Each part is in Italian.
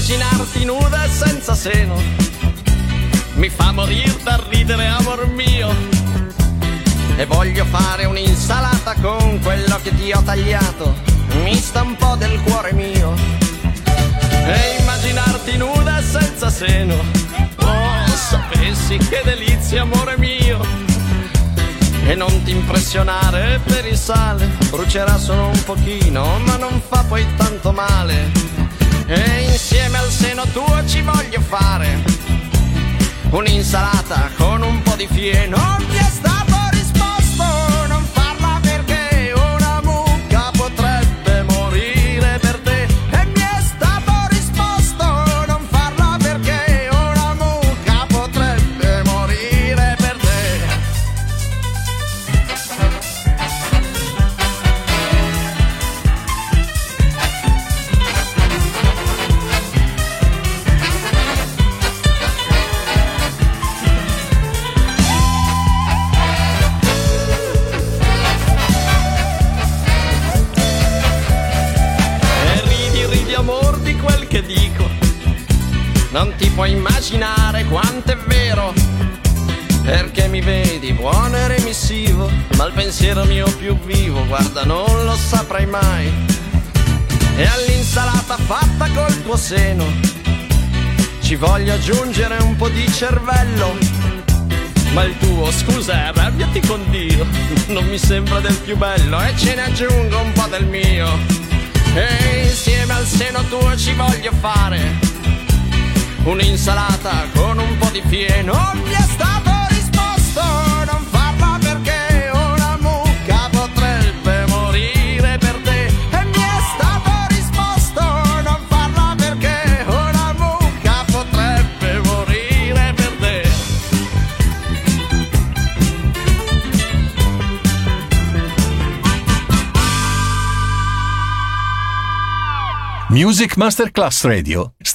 Immaginarti nuda e senza seno mi fa morire da ridere, amor mio. E voglio fare un'insalata con quello che ti ho tagliato, mi sta un po' del cuore mio. E immaginarti nuda e senza seno, oh, sapessi che delizia, amore mio. E non ti impressionare per il sale, brucerà solo un pochino, ma non fa poi tanto male. E insieme al seno tuo ci voglio fare un'insalata con un po' di fieno. Mi è stato immaginare quanto è vero. Perché mi vedi buono e remissivo, ma il pensiero mio più vivo, guarda, non lo saprai mai. E all'insalata fatta col tuo seno, ci voglio aggiungere un po' di cervello. Ma il tuo, scusa, arrabbiati con Dio, non mi sembra del più bello e ce ne aggiungo un po' del mio. E insieme al seno tuo ci voglio fare un'insalata con un po' di fieno. Mi è stato risposto non farla perché una mucca potrebbe morire per te. E mi è stato risposto non farla perché una mucca potrebbe morire per te. Music Masterclass Radio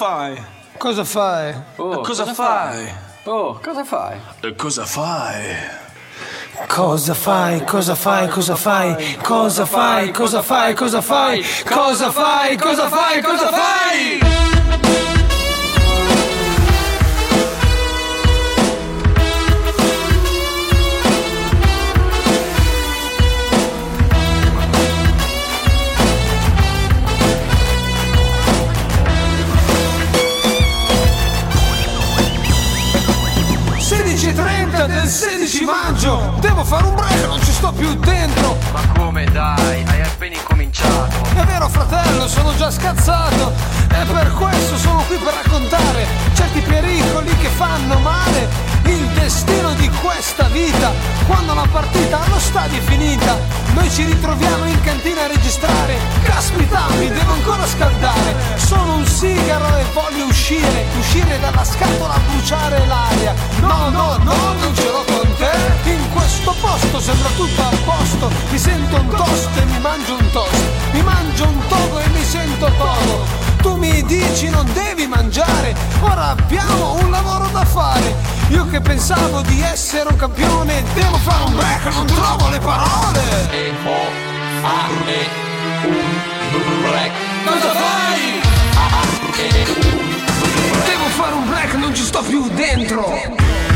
Fai? Cosa fai? Oh, cosa, cosa fai? fai? Oh, cosa fai? Cosa fai? Cosa fai? Cosa fai? Cosa fai? Cosa fai? Cosa fai? Cosa fai? Cosa fai? Cosa fai? Cosa fai? 16.30 del 16 maggio Devo fare un break, non ci sto più dentro. Ma come dai, hai appena incominciato. È vero fratello, sono già scazzato. E per questo sono qui per raccontare Certi pericoli che fanno male Il destino di questa vita Quando la partita allo stadio è finita Noi ci ritroviamo in cantina a registrare Caspita, mi devo ancora scaldare Sono un sigaro e voglio uscire Uscire dalla scatola a bruciare l'aria. No, no, no, non ce l'ho con te. In questo posto sembra tutto a posto Mi sento un toast e mi mangio un toast Mi mangio un togo e mi sento poco tu mi dici non devi mangiare, ora abbiamo un lavoro da fare. Io che pensavo di essere un campione, devo fare un break, non trovo le parole. Devo fare un break. Cosa fai? Devo fare un break, non ci sto più dentro.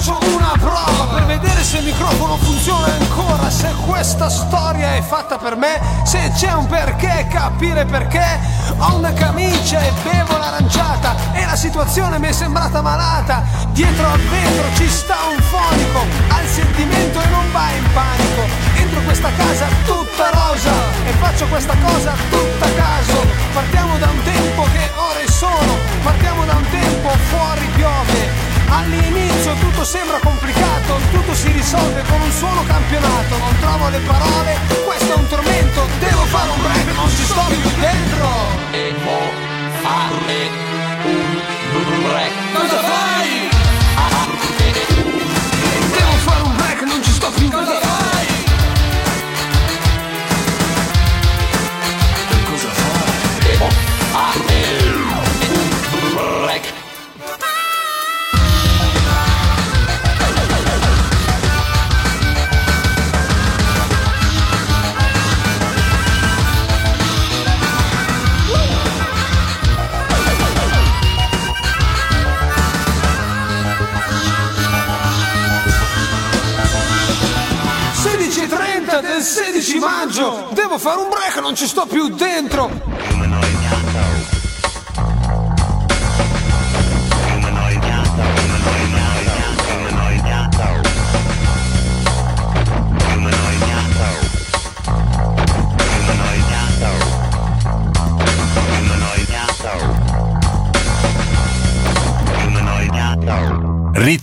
Faccio una prova per vedere se il microfono funziona ancora, se questa storia è fatta per me, se c'è un perché, capire perché. Ho una camicia e bevo l'aranciata e la situazione mi è sembrata malata. Dietro al vetro ci sta un fonico, ha il sentimento e non va in panico. Entro questa casa tutta rosa e faccio questa cosa tutta a caso. Partiamo da un tempo che ore sono, partiamo da un tempo fuori piove. All'inizio tutto sembra complicato, tutto si risolve con un solo campionato. Non trovo le parole, questo è un tormento, devo fare un break, non ci sto più dentro. Devo fare un break. Cosa fai?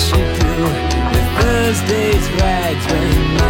should do the Thursday's rags when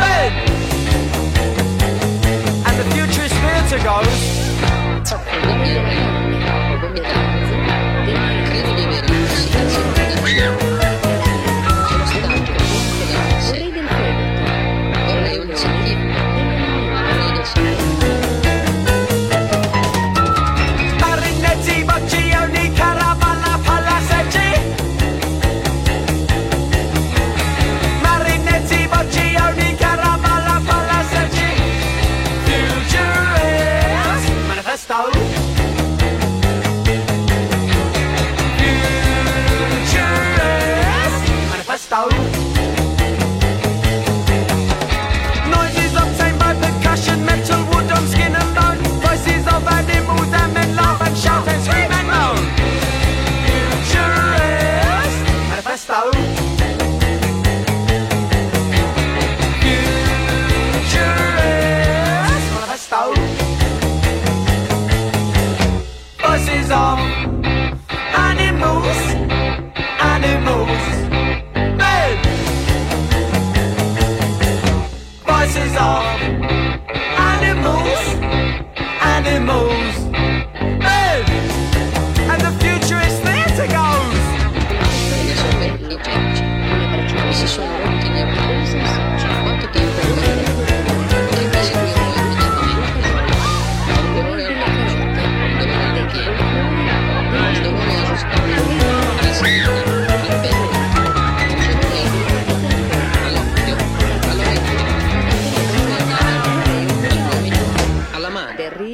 Then, and the future spirits.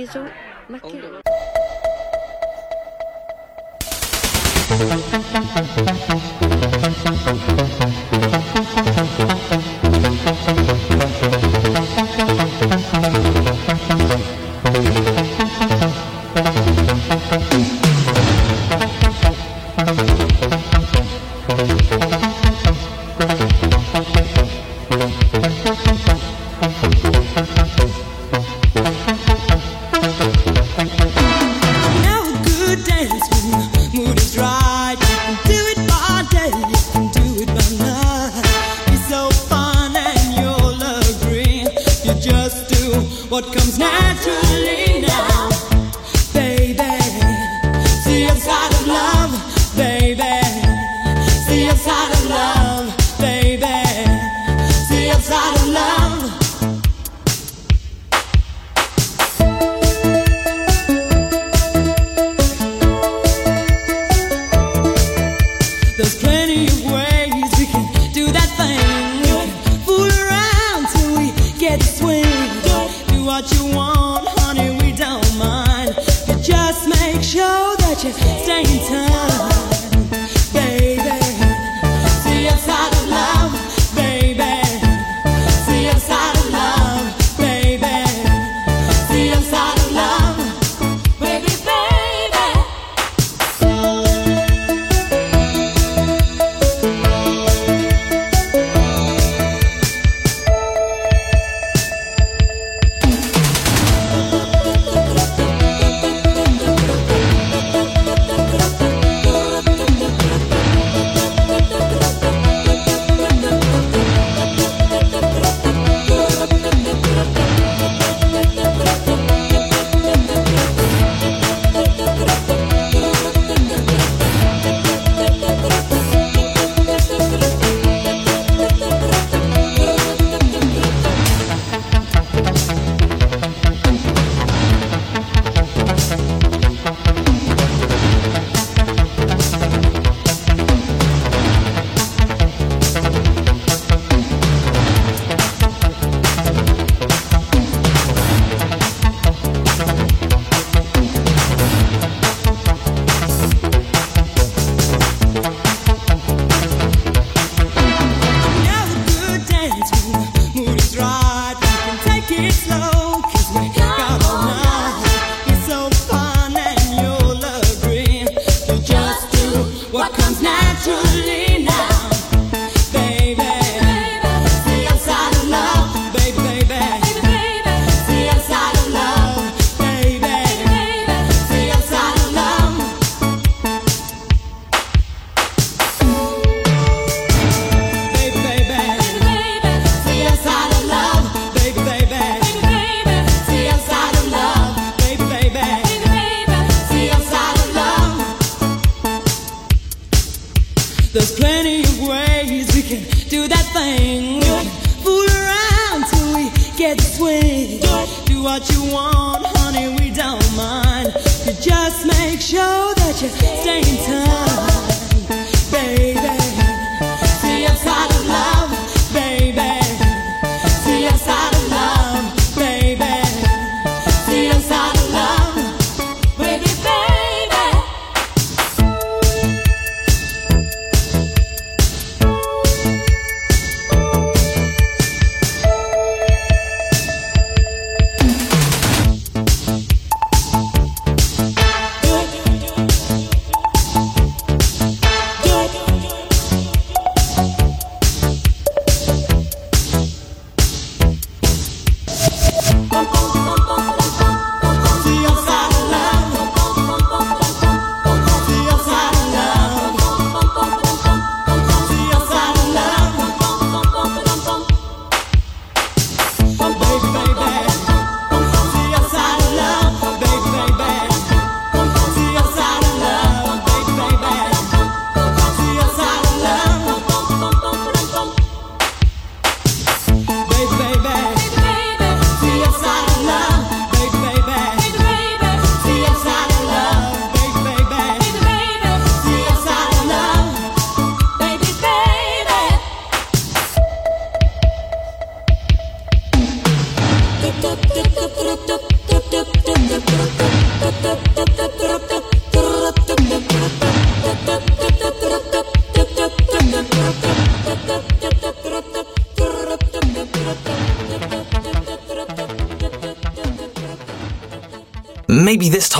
maquillo, maquillo. Oh.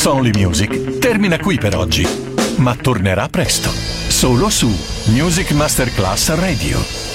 It's Only Music termina qui per oggi, ma tornerà presto, solo su Music Masterclass Radio.